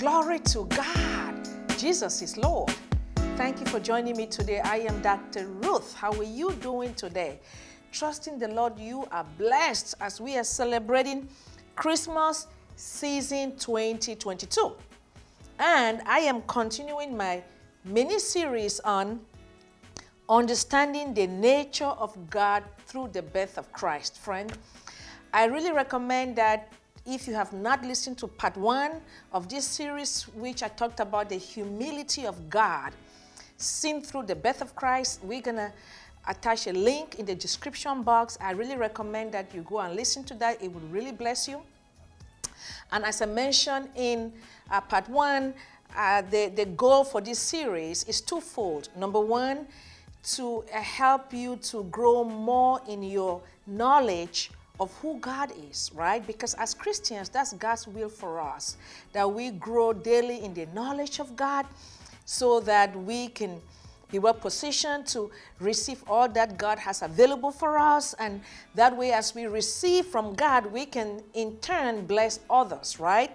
Glory to God. Jesus is Lord. Thank you for joining me today. I am Dr. Ruth. How are you doing today? Trusting the Lord, you are blessed as we are celebrating Christmas season 2022. And I am continuing my mini series on understanding the nature of God through the birth of Christ. Friend, I really recommend that if you have not listened to part one of this series, which I talked about the humility of God seen through the birth of Christ, we're going to attach a link in the description box. I really recommend that you go and listen to that, it will really bless you. And as I mentioned in uh, part one, uh, the, the goal for this series is twofold. Number one, to uh, help you to grow more in your knowledge of who God is, right? Because as Christians, that's God's will for us that we grow daily in the knowledge of God so that we can be well positioned to receive all that God has available for us. And that way, as we receive from God, we can in turn bless others, right?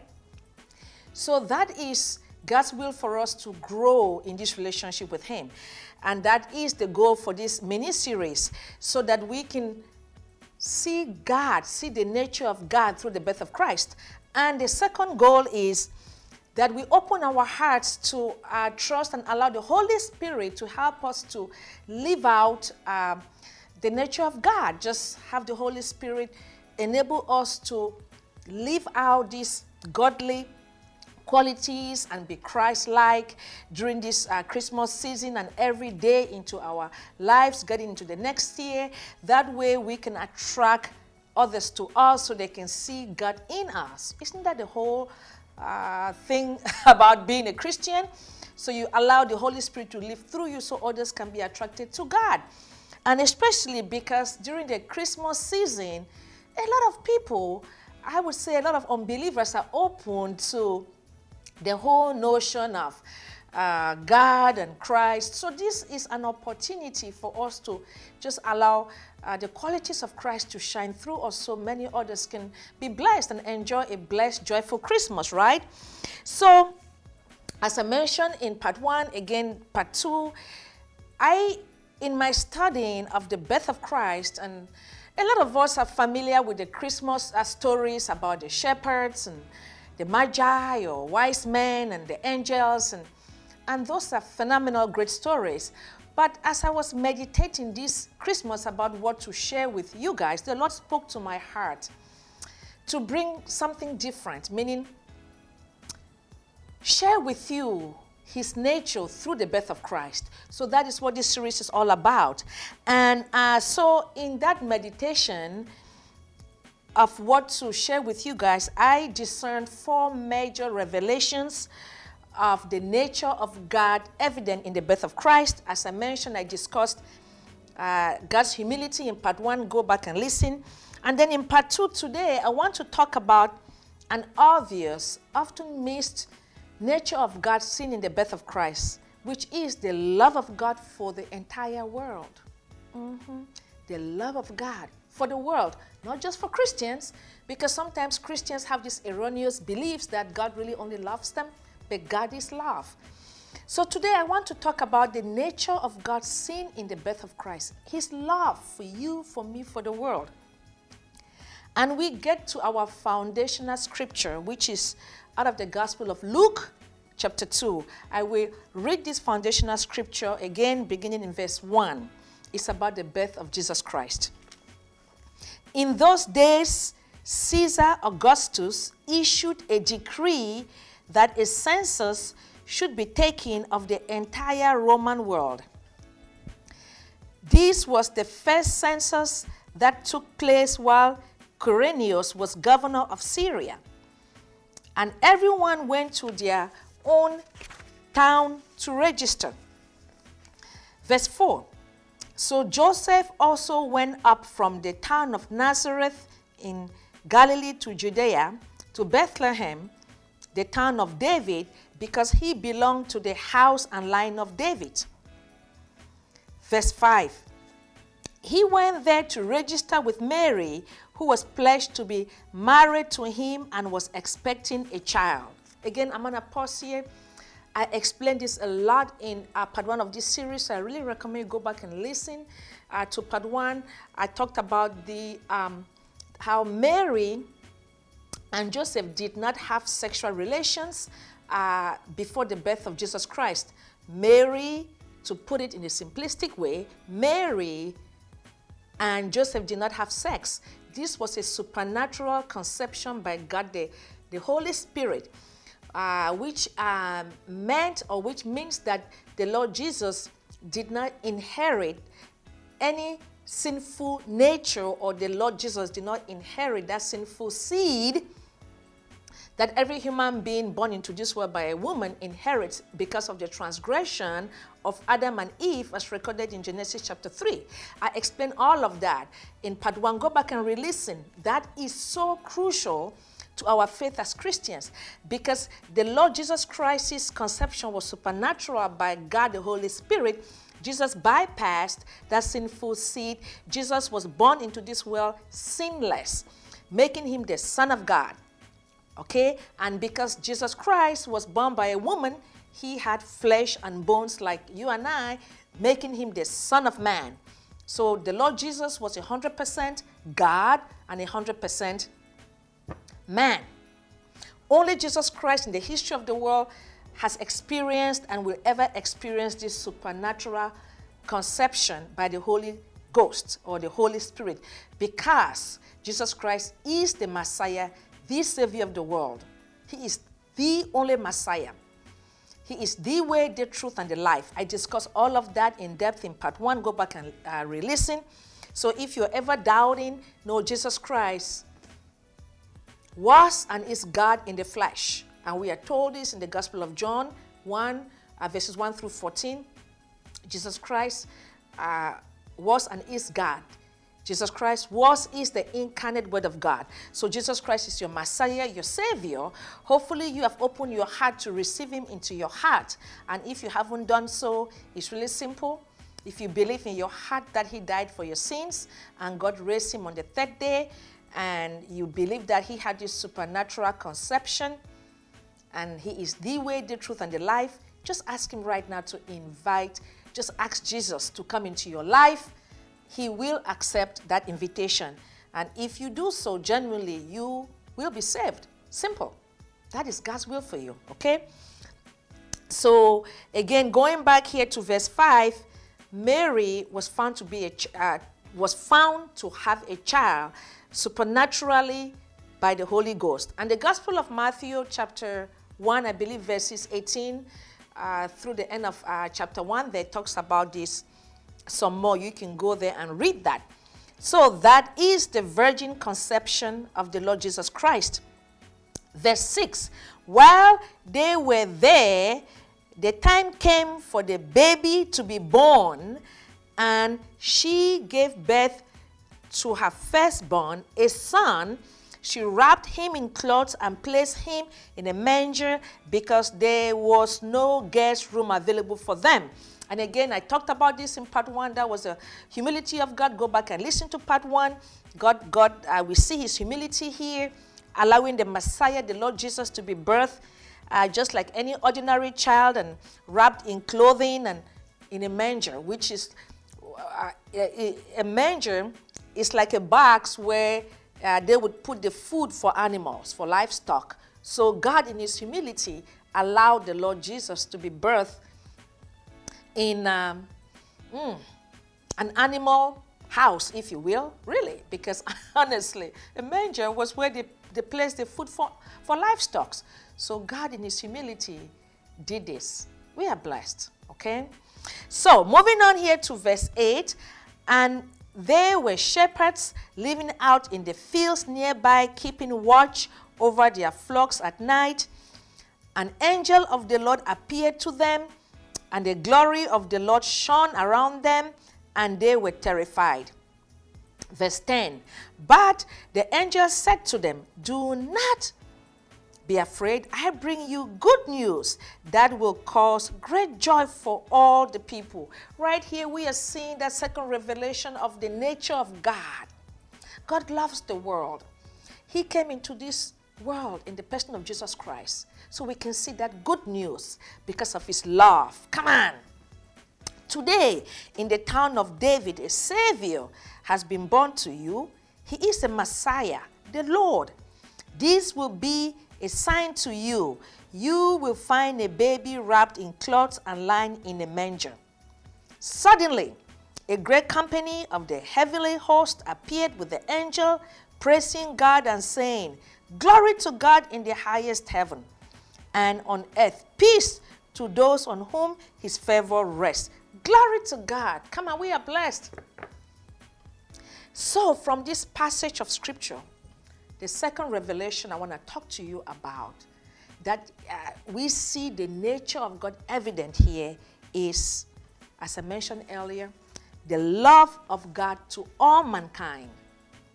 So that is God's will for us to grow in this relationship with Him. And that is the goal for this mini series so that we can see God, see the nature of God through the birth of Christ. And the second goal is that we open our hearts to uh, trust and allow the Holy Spirit to help us to live out uh, the nature of God. Just have the Holy Spirit enable us to live out this godly qualities and be Christ like during this uh, Christmas season and every day into our lives, getting into the next year. That way we can attract others to us so they can see God in us. Isn't that the whole uh, thing about being a Christian? So you allow the Holy Spirit to live through you so others can be attracted to God. And especially because during the Christmas season, a lot of people, I would say a lot of unbelievers are open to the whole notion of uh, God and Christ. So, this is an opportunity for us to just allow uh, the qualities of Christ to shine through us so many others can be blessed and enjoy a blessed, joyful Christmas, right? So, as I mentioned in part one, again, part two, I, in my studying of the birth of Christ, and a lot of us are familiar with the Christmas uh, stories about the shepherds and the magi or wise men and the angels and and those are phenomenal great stories but as i was meditating this christmas about what to share with you guys the lord spoke to my heart to bring something different meaning share with you his nature through the birth of Christ. So that is what this series is all about. And uh, so, in that meditation, of what to share with you guys, I discerned four major revelations of the nature of God evident in the birth of Christ. As I mentioned, I discussed uh, God's humility in part one. Go back and listen. And then in part two today, I want to talk about an obvious, often missed nature of God seen in the birth of Christ, which is the love of God for the entire world. Mm-hmm. The love of God for the world, not just for Christians, because sometimes Christians have these erroneous beliefs that God really only loves them, but God is love. So today I want to talk about the nature of God's sin in the birth of Christ, His love for you, for me, for the world. And we get to our foundational scripture, which is out of the Gospel of Luke, chapter 2. I will read this foundational scripture again, beginning in verse 1. It's about the birth of Jesus Christ. In those days, Caesar Augustus issued a decree that a census should be taken of the entire Roman world. This was the first census that took place while Quirinius was governor of Syria. And everyone went to their own town to register. Verse 4 so Joseph also went up from the town of Nazareth in Galilee to Judea, to Bethlehem, the town of David, because he belonged to the house and line of David. Verse 5 He went there to register with Mary, who was pledged to be married to him and was expecting a child. Again, I'm gonna pause here. I explained this a lot in uh, part one of this series. I really recommend you go back and listen uh, to part one. I talked about the um, how Mary and Joseph did not have sexual relations uh, before the birth of Jesus Christ. Mary, to put it in a simplistic way, Mary and Joseph did not have sex. This was a supernatural conception by God, the, the Holy Spirit, uh, which um, meant or which means that the Lord Jesus did not inherit any sinful nature, or the Lord Jesus did not inherit that sinful seed that every human being born into this world by a woman inherits because of the transgression of Adam and Eve, as recorded in Genesis chapter 3. I explained all of that in part one. Go back and re listen. That is so crucial to our faith as Christians because the Lord Jesus Christ's conception was supernatural by God the Holy Spirit. Jesus bypassed that sinful seed. Jesus was born into this world sinless, making him the Son of God. Okay? And because Jesus Christ was born by a woman, he had flesh and bones like you and I, making him the Son of Man. So the Lord Jesus was 100% God and 100% man. Only Jesus Christ in the history of the world has experienced and will ever experience this supernatural conception by the Holy Ghost or the Holy Spirit because Jesus Christ is the Messiah the Savior of the world. He is the only Messiah. He is the way, the truth, and the life. I discussed all of that in depth in part one. Go back and uh, re listen. So if you're ever doubting, no, Jesus Christ was and is God in the flesh. And we are told this in the Gospel of John 1, uh, verses 1 through 14. Jesus Christ uh, was and is God. Jesus Christ was, is the incarnate Word of God. So Jesus Christ is your Messiah, your Savior. Hopefully, you have opened your heart to receive Him into your heart. And if you haven't done so, it's really simple. If you believe in your heart that He died for your sins and God raised Him on the third day, and you believe that He had this supernatural conception, and He is the way, the truth, and the life, just ask Him right now to invite, just ask Jesus to come into your life he will accept that invitation. And if you do so genuinely, you will be saved. Simple. That is God's will for you, okay? So, again, going back here to verse 5, Mary was found to be a uh, was found to have a child supernaturally by the Holy Ghost. And the Gospel of Matthew, chapter 1, I believe, verses 18 uh, through the end of uh, chapter 1, there talks about this some more, you can go there and read that. So that is the virgin conception of the Lord Jesus Christ. Verse 6 While they were there, the time came for the baby to be born, and she gave birth to her firstborn, a son. She wrapped him in cloths and placed him in a manger because there was no guest room available for them. And again, I talked about this in part one. That was a humility of God. Go back and listen to part one. God, God, uh, we see His humility here, allowing the Messiah, the Lord Jesus, to be birthed uh, just like any ordinary child and wrapped in clothing and in a manger, which is uh, a, a, manger is like a box where uh, they would put the food for animals, for livestock. So God, in His humility, allowed the Lord Jesus to be birthed in um, mm, an animal house, if you will, really, because honestly, a manger was where they, they placed the food for, for livestock. So God, in His humility, did this. We are blessed, okay? So, moving on here to verse 8, and there were shepherds living out in the fields nearby, keeping watch over their flocks at night. An angel of the Lord appeared to them and the glory of the Lord shone around them, and they were terrified. Verse 10 But the angel said to them, Do not be afraid. I bring you good news that will cause great joy for all the people. Right here, we are seeing that second revelation of the nature of God. God loves the world. He came into this world in the person of Jesus Christ. So we can see that good news because of his love. Come on. Today, in the town of David, a Savior has been born to you. He is the Messiah, the Lord. This will be a sign to you. You will find a baby wrapped in cloths and lying in a manger. Suddenly, a great company of the heavenly host appeared with the angel, praising God and saying, Glory to God in the highest heaven, and on earth peace to those on whom his favor rests. Glory to God. Come on, we are blessed. So, from this passage of scripture, the second revelation I want to talk to you about that uh, we see the nature of God evident here is, as I mentioned earlier, the love of God to all mankind.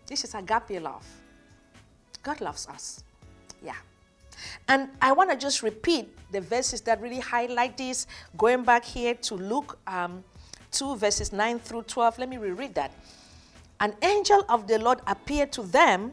This is agape love. God loves us. Yeah. And I want to just repeat the verses that really highlight this. Going back here to Luke um, 2, verses 9 through 12. Let me reread that. An angel of the Lord appeared to them,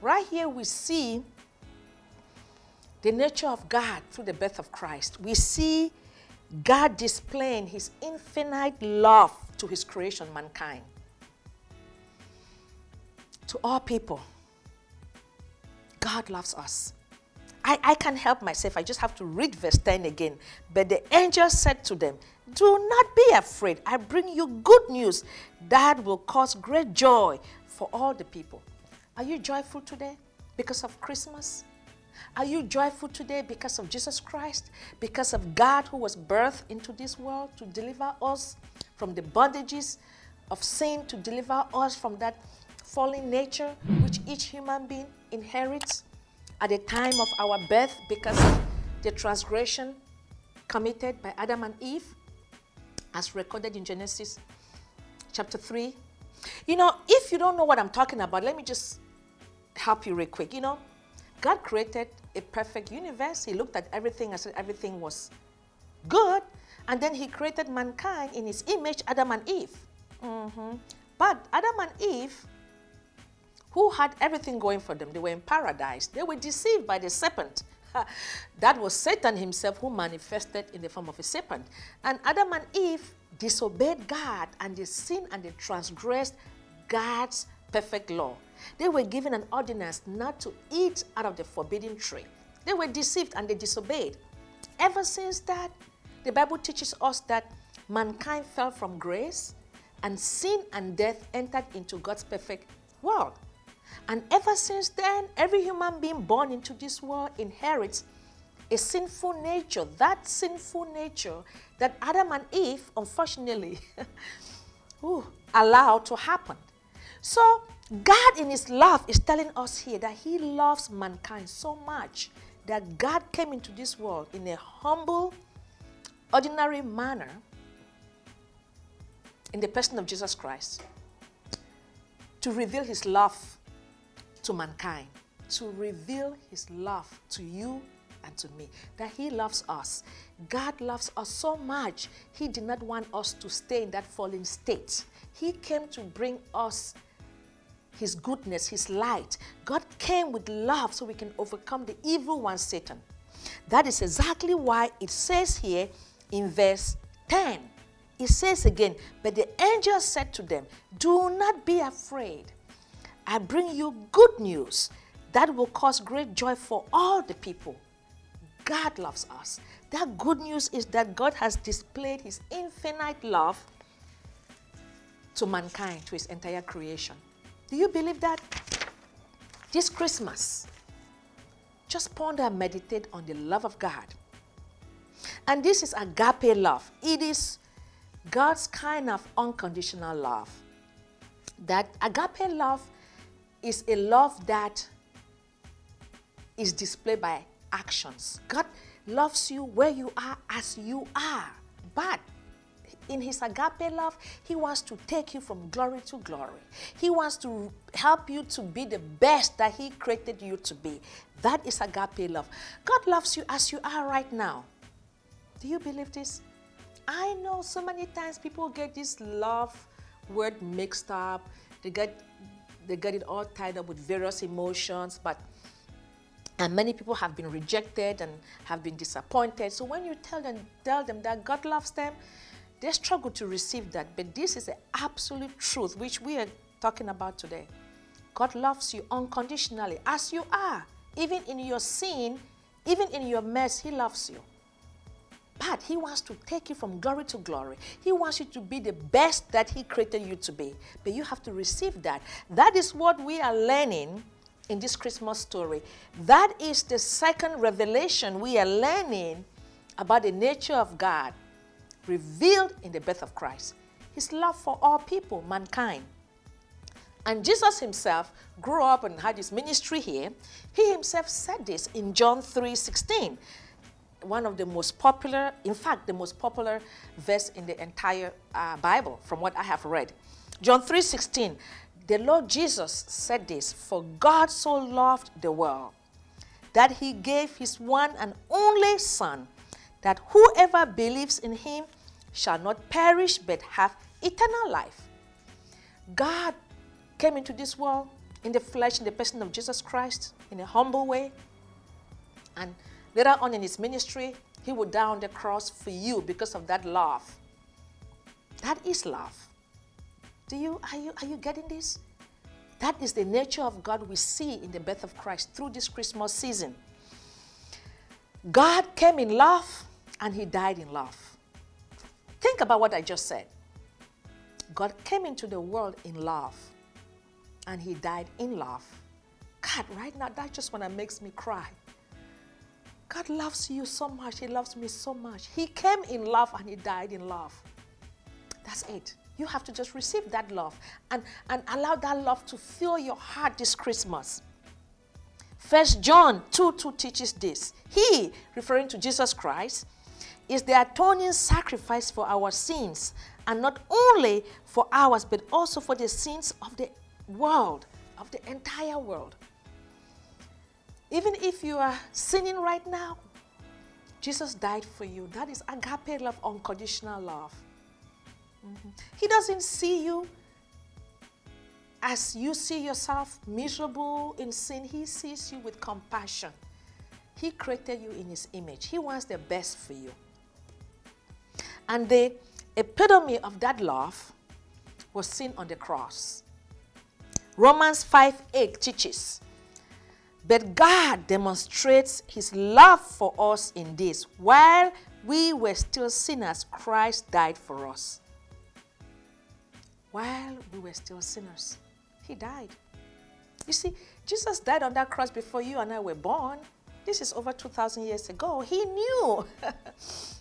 Right here, we see the nature of God through the birth of Christ. We see God displaying his infinite love to his creation, mankind, to all people. God loves us. I, I can't help myself. I just have to read verse 10 again. But the angel said to them, Do not be afraid. I bring you good news that will cause great joy for all the people. Are you joyful today because of Christmas? Are you joyful today because of Jesus Christ? Because of God who was birthed into this world to deliver us from the bondages of sin, to deliver us from that fallen nature which each human being inherits at the time of our birth because of the transgression committed by Adam and Eve, as recorded in Genesis chapter 3. You know, if you don't know what I'm talking about, let me just help you real quick. You know, God created a perfect universe. He looked at everything and said everything was good. And then he created mankind in his image, Adam and Eve. Mm-hmm. But Adam and Eve, who had everything going for them, they were in paradise. They were deceived by the serpent. that was Satan himself who manifested in the form of a serpent. And Adam and Eve disobeyed God and they sinned and they transgressed God's perfect law. They were given an ordinance not to eat out of the forbidden tree. They were deceived and they disobeyed. Ever since that, the Bible teaches us that mankind fell from grace and sin and death entered into God's perfect world. And ever since then, every human being born into this world inherits a sinful nature. That sinful nature that Adam and Eve, unfortunately, allowed to happen. So, God, in His love, is telling us here that He loves mankind so much that God came into this world in a humble, ordinary manner in the person of Jesus Christ to reveal His love to mankind, to reveal His love to you and to me, that He loves us. God loves us so much, He did not want us to stay in that fallen state. He came to bring us his goodness, His light. God came with love so we can overcome the evil one, Satan. That is exactly why it says here in verse 10. It says again, But the angel said to them, Do not be afraid. I bring you good news that will cause great joy for all the people. God loves us. That good news is that God has displayed His infinite love to mankind, to His entire creation. Do you believe that? This Christmas, just ponder and meditate on the love of God. And this is agape love. It is God's kind of unconditional love. That agape love is a love that is displayed by actions. God loves you where you are as you are. But in his agape love, he wants to take you from glory to glory. He wants to help you to be the best that he created you to be. That is agape love. God loves you as you are right now. Do you believe this? I know so many times people get this love word mixed up. They get they get it all tied up with various emotions, but and many people have been rejected and have been disappointed. So when you tell them tell them that God loves them, they struggle to receive that. But this is the absolute truth which we are talking about today. God loves you unconditionally as you are. Even in your sin, even in your mess, He loves you. But He wants to take you from glory to glory. He wants you to be the best that He created you to be. But you have to receive that. That is what we are learning in this Christmas story. That is the second revelation we are learning about the nature of God revealed in the birth of Christ. His love for all people, mankind. And Jesus himself grew up and had his ministry here. He himself said this in John 3:16 one of the most popular, in fact, the most popular verse in the entire uh, Bible, from what I have read. John 3:16, the Lord Jesus said this, "For God so loved the world that he gave his one and only son, that whoever believes in him shall not perish but have eternal life." God came into this world in the flesh in the person of Jesus Christ in a humble way and Later on in his ministry, he would die on the cross for you because of that love. That is love. Do you are you are you getting this? That is the nature of God we see in the birth of Christ through this Christmas season. God came in love and he died in love. Think about what I just said. God came into the world in love and he died in love. God, right now, that just when it makes me cry. God loves you so much. He loves me so much. He came in love and He died in love. That's it. You have to just receive that love and, and allow that love to fill your heart this Christmas. First John 2 2 teaches this. He, referring to Jesus Christ, is the atoning sacrifice for our sins, and not only for ours, but also for the sins of the world, of the entire world. Even if you are sinning right now, Jesus died for you. That is agape love, unconditional love. Mm-hmm. He doesn't see you as you see yourself miserable in sin. He sees you with compassion. He created you in His image. He wants the best for you. And the epitome of that love was seen on the cross. Romans 5 8 teaches but God demonstrates his love for us in this while we were still sinners, Christ died for us. While we were still sinners, he died. You see, Jesus died on that cross before you and I were born. This is over 2,000 years ago. He knew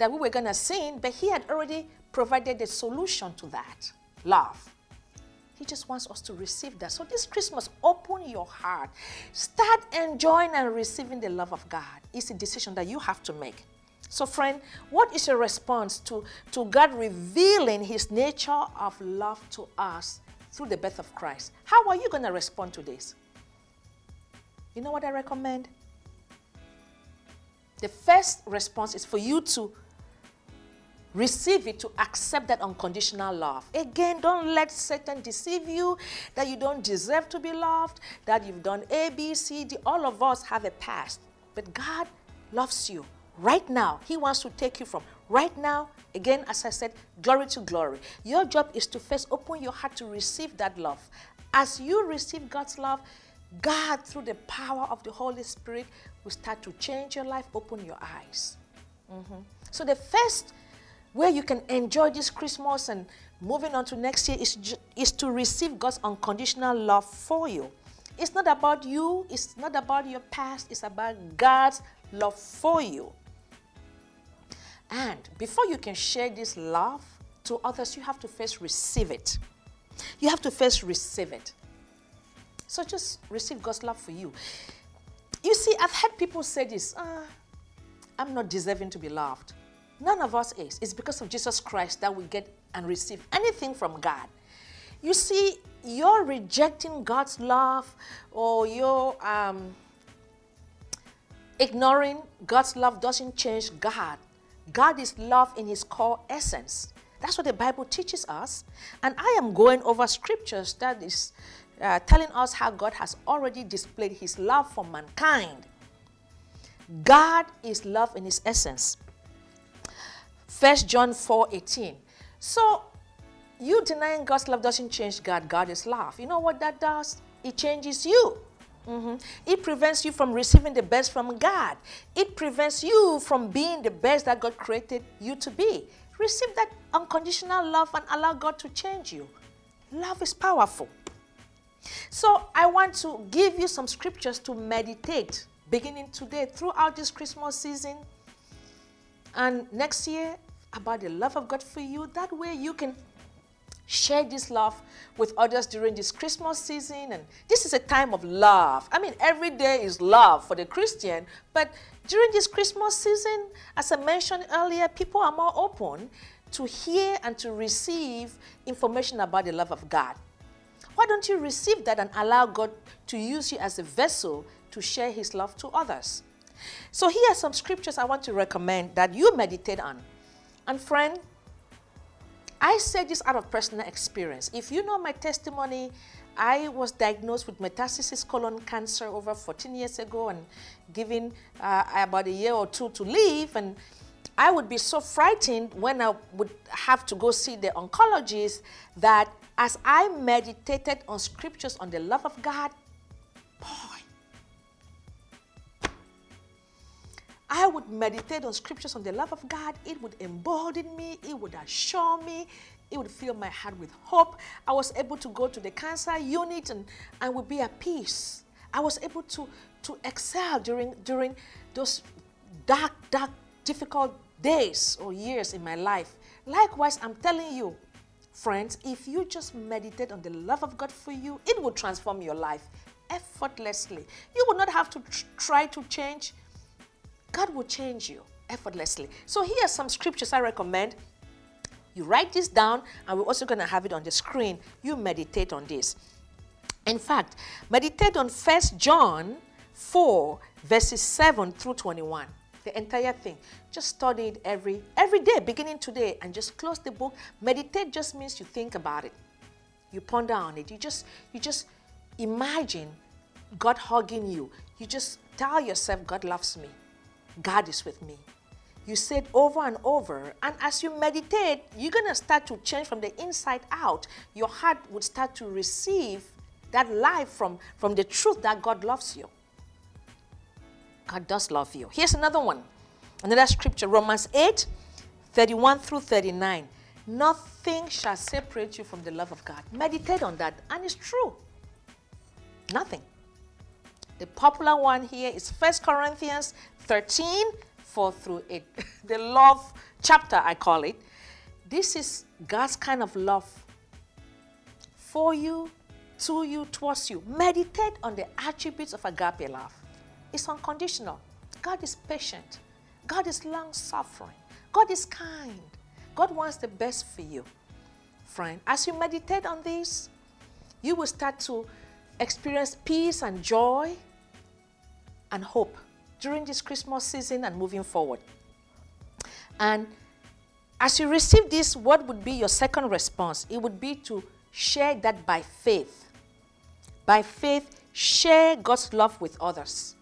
that we were going to sin, but he had already provided the solution to that love. He just wants us to receive that. So this Christmas, open your heart. Start enjoying and receiving the love of God. It's a decision that you have to make. So, friend, what is your response to, to God revealing his nature of love to us through the birth of Christ? How are you going to respond to this? You know what I recommend? The first response is for you to receive it to accept that unconditional love. Again, don't let Satan deceive you that you don't deserve to be loved, that you've done A, B, C, D. All of us have a past. But God loves you right now. He wants to take you from right now, again, as I said, glory to glory. Your job is to first open your heart to receive that love. As you receive God's love, God, through the power of the Holy Spirit, will start to change your life, open your eyes. Mm-hmm. So, the first where you can enjoy this Christmas and moving on to next year is, is to receive God's unconditional love for you. It's not about you, it's not about your past, it's about God's love for you. And before you can share this love to others, you have to first receive it. You have to first receive it. So just receive God's love for you. You see, I've had people say this uh, I'm not deserving to be loved. None of us is. It's because of Jesus Christ that we get and receive anything from God. You see, you're rejecting God's love or you're um, ignoring God's love doesn't change God. God is love in his core essence. That's what the Bible teaches us. And I am going over scriptures that is uh, telling us how God has already displayed his love for mankind. God is love in his essence. 1 John 4 18. So, you denying God's love doesn't change God. God is love. You know what that does? It changes you. Mm-hmm. It prevents you from receiving the best from God. It prevents you from being the best that God created you to be. Receive that unconditional love and allow God to change you. Love is powerful. So, I want to give you some scriptures to meditate beginning today throughout this Christmas season and next year about the love of God for you. That way, you can share this love with others during this Christmas season. And this is a time of love. I mean, every day is love for the Christian, but during this Christmas season, as I mentioned earlier, people are more open to hear and to receive information about the love of God. Why don't you receive that and allow God to use you as a vessel to share His love to others? So, here are some scriptures I want to recommend that you meditate on. And, friend, I say this out of personal experience. If you know my testimony, I was diagnosed with metastasis colon cancer over 14 years ago and given uh, about a year or two to live. And I would be so frightened when I would have to go see the oncologist that as I meditated on scriptures on the love of God, boy, I would meditate on scriptures on the love of God. It would embolden me, it would assure me, it would fill my heart with hope. I was able to go to the cancer unit and I would be at peace. I was able to, to excel during, during those dark, dark, difficult days or years in my life. Likewise, I'm telling you, friends, if you just meditate on the love of God for you, it will transform your life effortlessly. You will not have to tr- try to change God will change you effortlessly. So here are some scriptures I recommend. You write this down, and we're also going to have it on the screen. You meditate on this. In fact, meditate on 1 John 4, verses 7 through 21. The entire thing. Just study it every every day, beginning today, and just close the book. Meditate just means you think about it. You ponder on it. You just you just imagine God hugging you. You just tell yourself, God loves me. God is with me. You say it over and over, and as you meditate, you're to start to change from the inside out. Your heart would start to receive that life from, from the truth that God loves you. God does love you. Here's another one. Another scripture, Romans 8, 31 through 39. Nothing shall separate you from the love of God. Meditate on that, and it's true. Nothing. The popular one here is 1 Corinthians 13, 4 through 8. the love chapter, I call it. This is God's kind of love for you, to you, towards you. Meditate on the attributes of agape love. It's unconditional. God is patient. God is long suffering. God is kind. God wants the best for you. Friend, as you meditate on this, you will start to experience peace and joy and hope during this Christmas season and moving forward. And as you receive this, what would be your second response? It would be to share that by faith. By faith, share God's love with others.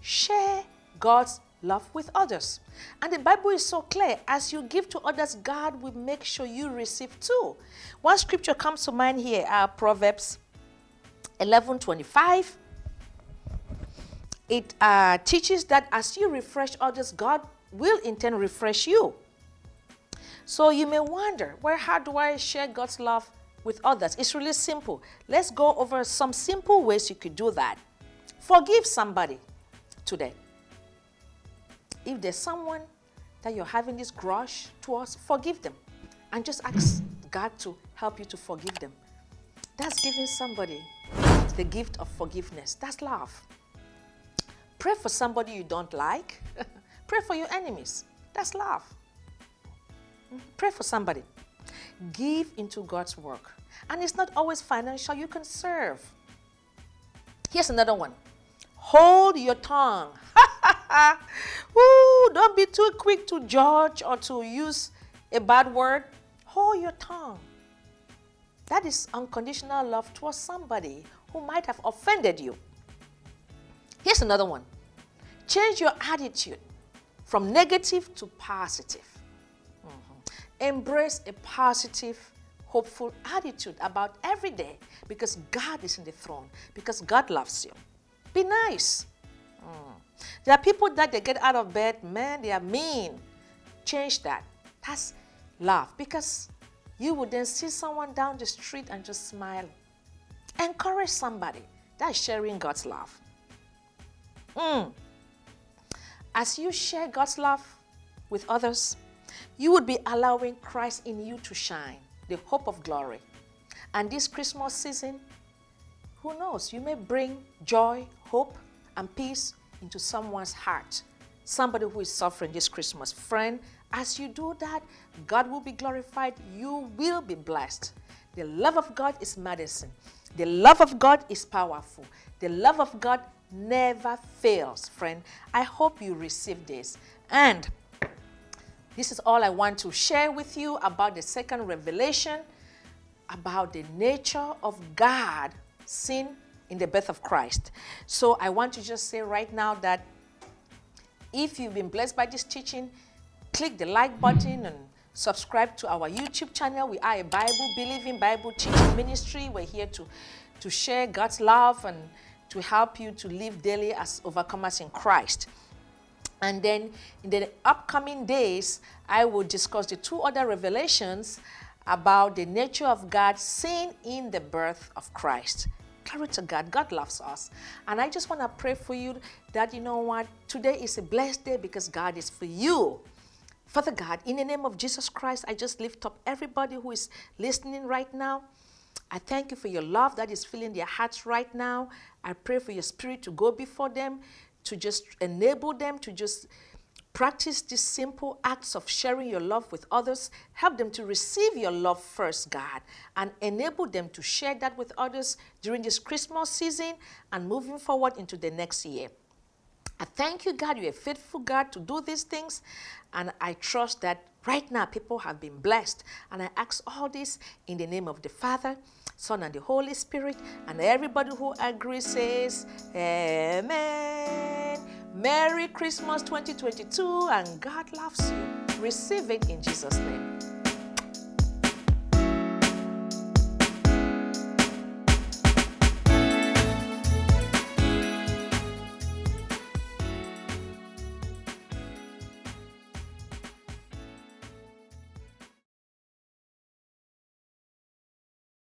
Share God's love with others. And the Bible is so clear as you give to others, God will make sure you receive too. One scripture comes to mind here, uh, Proverbs 11 25 it uh, teaches that as you refresh others, God will in turn refresh you. So you may wonder, well, how do I share God's love with others? It's really simple. Let's go over some simple ways you could do that. Forgive somebody today. If there's someone that you're having this grudge towards, forgive them. And just ask God to help you to forgive them. That's giving somebody the gift of forgiveness. That's love. Pray for somebody you don't like. Pray for your enemies. That's love. Pray for somebody. Give into God's work. And it's not always financial, you can serve. Here's another one hold your tongue. Ooh, don't be too quick to judge or to use a bad word. Hold your tongue. That is unconditional love towards somebody who might have offended you. Here's another one change your attitude from negative to positive. Mm-hmm. Embrace a positive, hopeful attitude about every day because God is in the throne, because God loves you. Be nice. Mm. There are people that they get out of bed, man, they are mean. Change that. That's love because you would then see someone down the street and just smile. Encourage somebody. That's sharing God's love. Mm. As you share God's love with others, you would be allowing Christ in you to shine, the hope of glory. And this Christmas season, who knows, you may bring joy, hope, and peace into someone's heart. Somebody who is suffering this Christmas. Friend, as you do that, God will be glorified. You will be blessed. The love of God is medicine. The love of God is powerful. The love of God never fails, friend. I hope you receive this. And this is all I want to share with you about the second revelation about the nature of God seen in the birth of Christ. So I want to just say right now that if you've been blessed by this teaching, click the like button and subscribe to our YouTube channel. We are a Bible believing, Bible teaching ministry. We're here to, to share God's love and to help you to live daily as overcomers in Christ. And then in the upcoming days, I will discuss the two other revelations about the nature of God seen in the birth of Christ. Glory to God. God loves us. And I just want to pray for you that, you know what, today is a blessed day because God is for you. Father God, in the name of Jesus Christ, I just lift up everybody who is listening right now. I thank you for your love that is filling their hearts right now. I pray for your spirit to go before them, to just enable them to just practice these simple acts of sharing your love with others. Help them to receive your love first, God, and enable them to share that with others during this Christmas season and moving forward into the next year. I thank you, God. You're a faithful God to do these things. And I trust that right now people have been blessed. And I ask all this in the name of the Father, Son, and the Holy Spirit. And everybody who agrees says, Amen. Merry Christmas 2022, and God loves you. Receive it in Jesus' name.